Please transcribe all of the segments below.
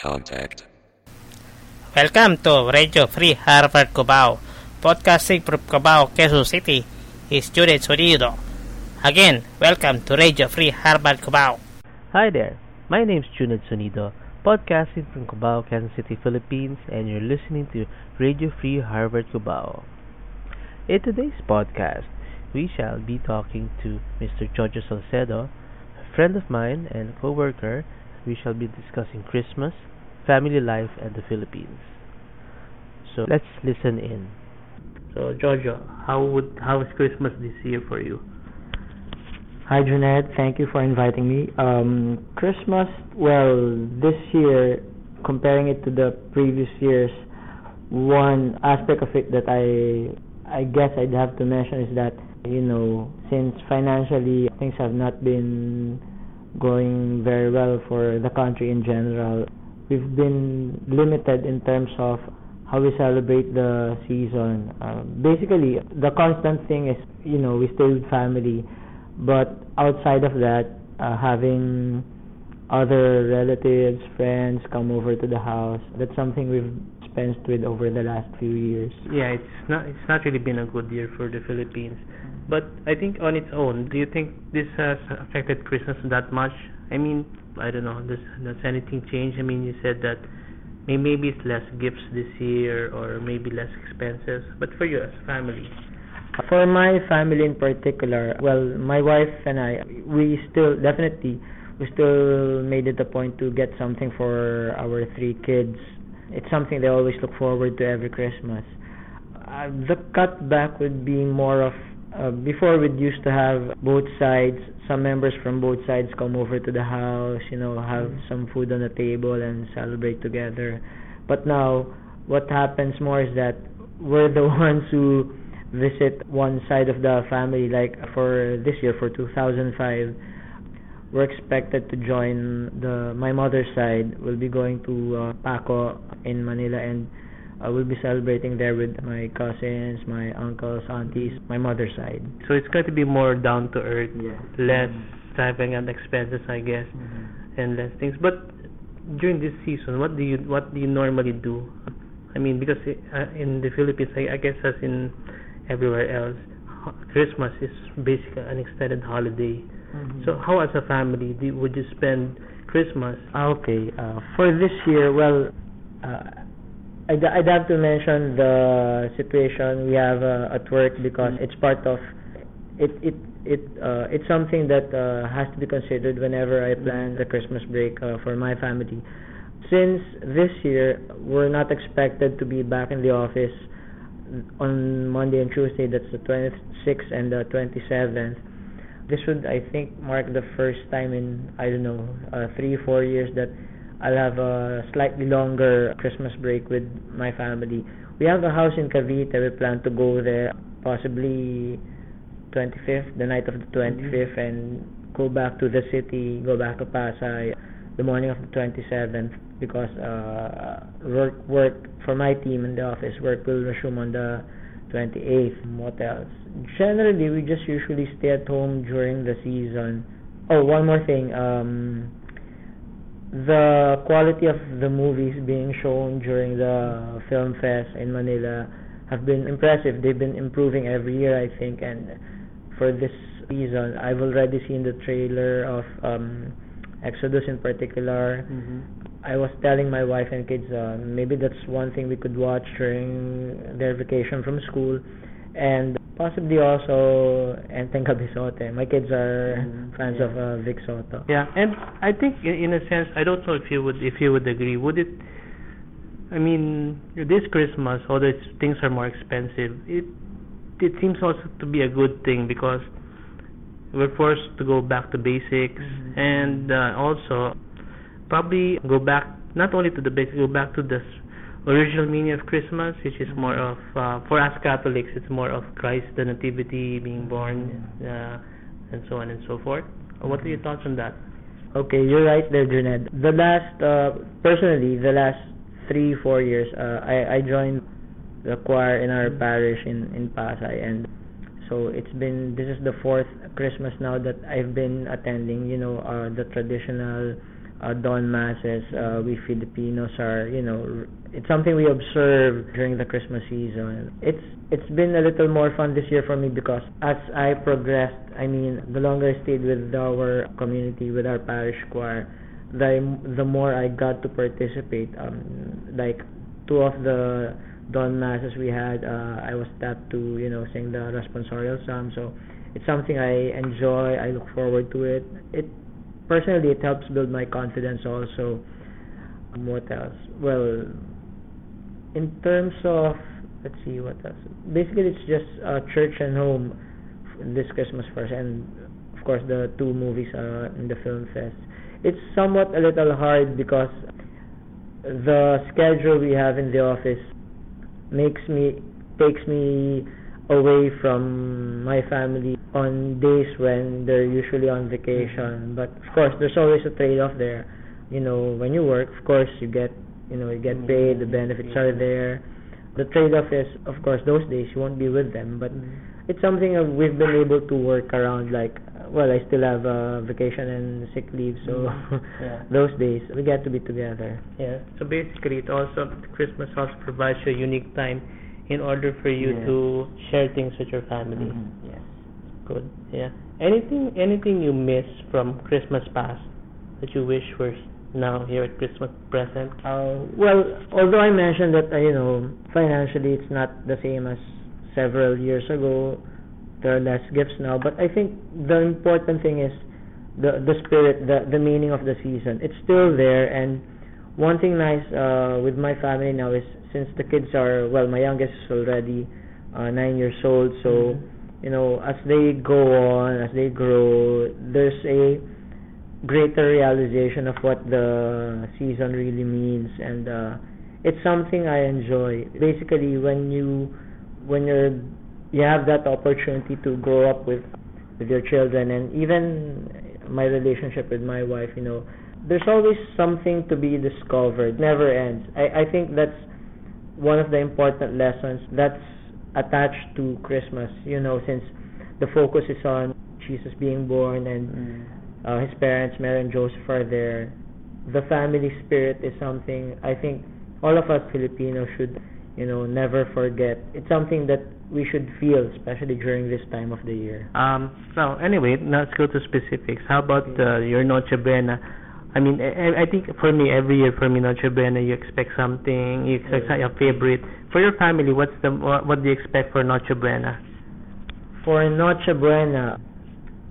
Contact. Welcome to Radio Free Harvard Cubao, podcasting from Cubao, Quezon City. Is Juned Sonido. Again, welcome to Radio Free Harvard Cubao. Hi there, my name is Juned Sonido, podcasting from Cubao, Quezon City, Philippines, and you're listening to Radio Free Harvard Cubao. In today's podcast, we shall be talking to Mr. Jojo Salcedo, a friend of mine and co-worker. We shall be discussing Christmas, family life, and the Philippines. So let's listen in. So Jojo, how would how was Christmas this year for you? Hi, Juned. Thank you for inviting me. Um, Christmas, well, this year, comparing it to the previous years, one aspect of it that I I guess I'd have to mention is that you know since financially things have not been going very well for the country in general, we've been limited in terms of how we celebrate the season. Uh, basically, the constant thing is you know we stay with family, but outside of that, uh, having other relatives, friends come over to the house. That's something we've dispensed with over the last few years. Yeah, it's not it's not really been a good year for the Philippines. But I think on its own, do you think this has affected Christmas that much? I mean, I don't know. Does does anything change? I mean, you said that may- maybe it's less gifts this year or maybe less expenses. But for you as a family, For my family in particular, well, my wife and I, we still definitely we still made it a point to get something for our three kids. It's something they always look forward to every Christmas. Uh, the cutback would be more of uh, before we used to have both sides, some members from both sides come over to the house, you know, have some food on the table and celebrate together. But now, what happens more is that we're the ones who visit one side of the family. Like for this year, for 2005, we're expected to join the my mother's side. We'll be going to uh, Paco in Manila and uh, we'll be celebrating there with my cousins, my uncles, aunties, my mother's side. so it's going to be more down to earth, Yeah. less extravagant expenses, I guess, and less things. But during this season, what do you what do you normally do? I mean, because uh, in the Philippines, I, I guess as in everywhere else, Christmas is basically an extended holiday. So how as a family do, would you spend Christmas? Ah, Okay. Uh, for this year, well, uh, I'd, I'd have to mention the situation we have uh, at work because it's part of it. It it uh, it's something that uh, has to be considered whenever I plan the Christmas break uh, for my family. Since this year we're not expected to be back in the office on Monday and Tuesday. That's the 26th and the 27th this would I think mark the first time in I don't know uh, three four years that I'll have a slightly longer Christmas break with my family. We have a house in Cavite. We plan to go there possibly 25th, the night of the 25th, and go back to the city, go back to Pasay the morning of the 27th because uh, work work for my team in the office work will resume on the 28th. What else? Generally, we just usually stay at home during the season. Oh, one more thing. Um, the quality of the movies being shown during the film fest in Manila have been impressive. They've been improving every year, I think. And for this season, I've already seen the trailer of um, Exodus in particular. I was telling my wife and kids uh, maybe that's one thing we could watch during their vacation from school, and possibly also Enteng Kabisote. My kids are Mhm, fans yeah. of uh, Vic Sotto. Yeah, and I think in, in a sense, I don't know if you would if you would agree. Would it? I mean, this Christmas, although it's, things are more expensive, it it seems also to be a good thing because we're forced to go back to basics Mhm. and uh, also probably go back not only to the basics, go back to the original meaning of Christmas, which is more of uh, for us Catholics, it's more of Christ the Nativity being born, uh, and so on and so forth. What are your thoughts on that? Okay, you're right there, Juned. The last, uh, personally, the last three, four years, uh, I, I joined the choir in our parish in, in Pasay, and so it's been, this is the fourth Christmas now that I've been attending, you know, uh, the traditional uh, dawn masses. Uh, we Filipinos are, you know, it's something we observe during the Christmas season. It's it's been a little more fun this year for me because as I progressed, I mean, the longer I stayed with our community, with our parish choir, the the more I got to participate. Um, like two of the dawn masses we had, uh, I was tapped to, you know, sing the responsorial psalm. So it's something I enjoy. I look forward to it. It personally it helps build my confidence also. Um, what else? Well, in terms of let's see what else. Basically, it's just uh, church and home this Christmas first, and of course the two movies uh, in the film fest. It's somewhat a little hard because the schedule we have in the office makes me takes me away from my family on days when they're usually on vacation. Mm-hmm. But of course, there's always a trade-off there. You know, when you work, of course, you get you know you get mm-hmm. paid, the benefits are mm-hmm. there. The trade-off is, of course, those days you won't be with them, but it's something that we've been able to work around. Like, well, I still have uh, vacation and sick leave, so Yeah. those days we get to be together. Yeah. So basically, it also Christmas also provides you a unique time in order for you to share things with your family. Yes. Good. Yeah. Anything anything you miss from Christmas past that you wish were now here at Christmas present? Uh, well, although I mentioned that uh, you know financially it's not the same as several years ago, there are less gifts now. But I think the important thing is the the spirit, the the meaning of the season. It's still there, and one thing nice uh, with my family now is since the kids are well, my youngest is already uh, nine years old, so. Mhm. You know, as they go on, as they grow, there's a greater realization of what the season really means and uh it's something I enjoy. Basically when you when you're you have that opportunity to grow up with with your children and even my relationship with my wife, you know, there's always something to be discovered. Never ends. I, I think that's one of the important lessons that's attached to Christmas, you know, since the focus is on Jesus being born and uh, his parents, Mary and Joseph, are there. The family spirit is something I think all of us Filipinos should, you know, never forget. It's something that we should feel, especially during this time of the year. Um. So anyway, let's go to specifics. How about uh, your Noche Buena? I mean, I, I think for me, every year for me, Noche Buena, you expect something. You expect Yeah. a favorite. For your family, what's the what, what do you expect for Noche Buena? For Noche Buena,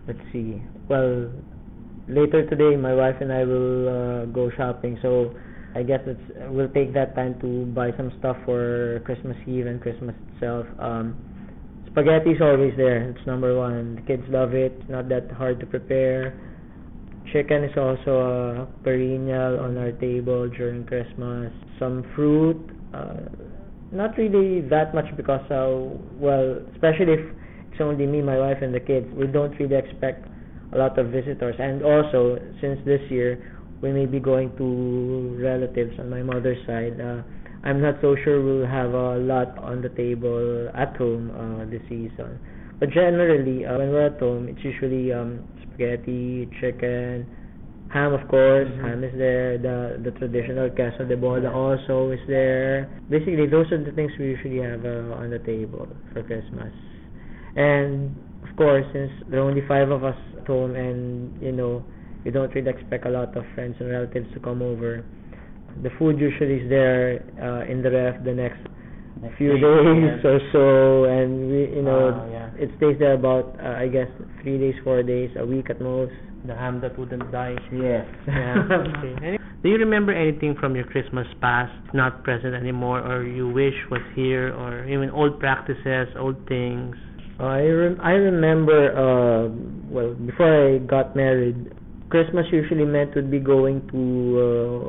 let's see. Well, later today, my wife and I will uh, go shopping. So I guess it's we'll take that time to buy some stuff for Christmas Eve and Christmas itself. Um, spaghetti is always there. It's number one. The kids love it. It's not that hard to prepare. Chicken is also a perennial on our table during Christmas. Some fruit. Uh, not really that much because, uh, well, especially if it's only me, my wife, and the kids, we don't really expect a lot of visitors. And also, since this year, we may be going to relatives on my mother's side. Uh, I'm not so sure we'll have a lot on the table at home uh, this season. But generally, uh, when we're at home, it's usually um, spaghetti, chicken, ham, of course. Mhm. Ham is there. The the traditional queso de bola also is there. Basically, those are the things we usually have uh, on the table for Christmas. And of course, since there are only five of us at home, and you know, we don't really expect a lot of friends and relatives to come over. The food usually is there uh, in the ref the next Next few days or so, and we, you know, Ah, yeah. it stays there about uh, I guess three days, four days, a week at most. The ham that wouldn't die. Yes. Yeah. okay. Do you remember anything from your Christmas past not present anymore, or you wish was here, or even old practices, old things? I rem- I remember uh well before I got married, Christmas usually meant would be going to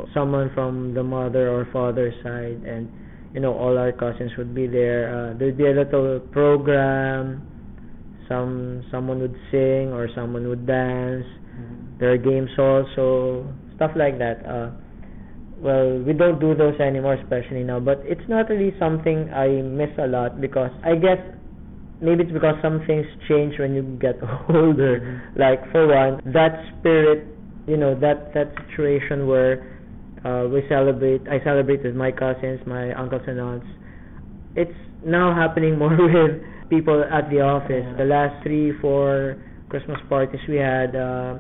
uh, someone from the mother or father's side, and you know all our cousins would be there. Uh, there'd be a little program. Some someone would sing or someone would dance. There are games also, stuff like that. Uh, well, we don't do those anymore, especially now. But it's not really something I miss a lot because I guess maybe it's because some things change when you get older. Mhm. Like for one, that spirit you know that that situation where uh, we celebrate. I celebrate with my cousins, my uncles and aunts. It's now happening more with people at the office. The last three, four Christmas parties we had. Uh,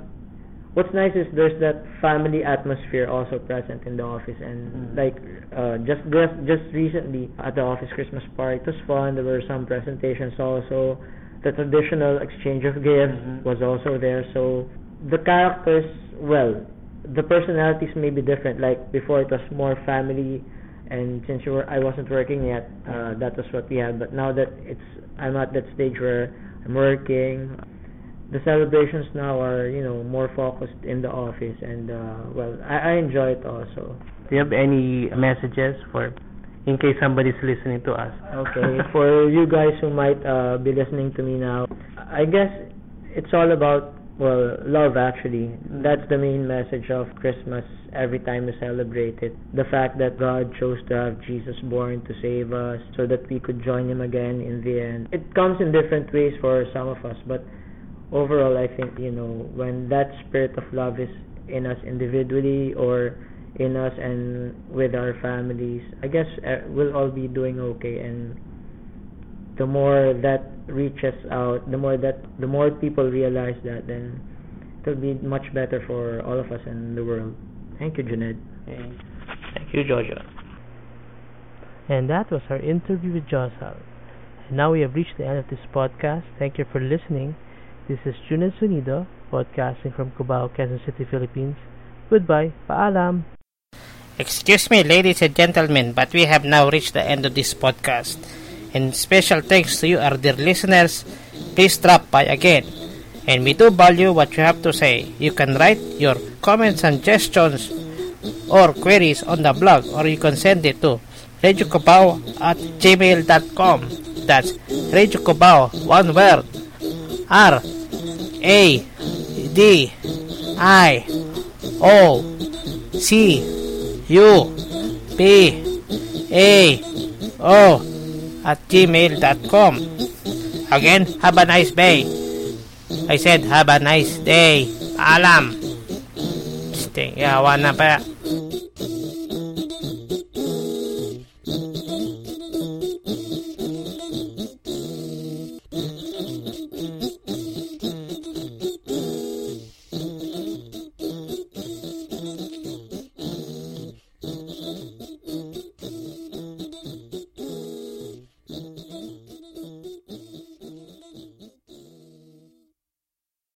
what's nice is there's that family atmosphere also present in the office, and Mm. like uh, just just recently at the office Christmas party, it was fun. There were some presentations also. The traditional exchange of gifts Mhm. was also there. So the characters, well, the personalities may be different. Like before, it was more family, and since you were, I wasn't working yet, uh, that was what we had. But now that it's, I'm at that stage where I'm working. The celebrations now are, you know, more focused in the office, and uh, well, I, I enjoy it also. Do you have any messages for, in case somebody's listening to us? Okay, for you guys who might uh, be listening to me now, I guess it's all about well, love actually. That's the main message of Christmas every time we celebrate it. The fact that God chose to have Jesus born to save us so that we could join him again in the end. It comes in different ways for some of us, but overall I think, you know, when that spirit of love is in us individually or in us and with our families, I guess uh, we'll all be doing okay and the more that reaches out, the more that the more people realize that, then it'll be much better for all of us in the world. Thank you, Juned. Okay. Thank you, Jojo. And that was our interview with Josal. And now we have reached the end of this podcast. Thank you for listening. This is Juned Sonido, podcasting from Cubao, Quezon City, Philippines. Goodbye. Paalam. Excuse me, ladies and gentlemen, but we have now reached the end of this podcast. And special thanks to you, our dear listeners. Please drop by again. And we do value what you have to say. You can write your comments and suggestions or queries on the blog or you can send it to radiocubao at gmail.com. That's radiocubao, one word. R A D I O C U P A O at gmail.com. Again, have a nice day. I said, have a nice day. Alam. Stay, yawa na pa.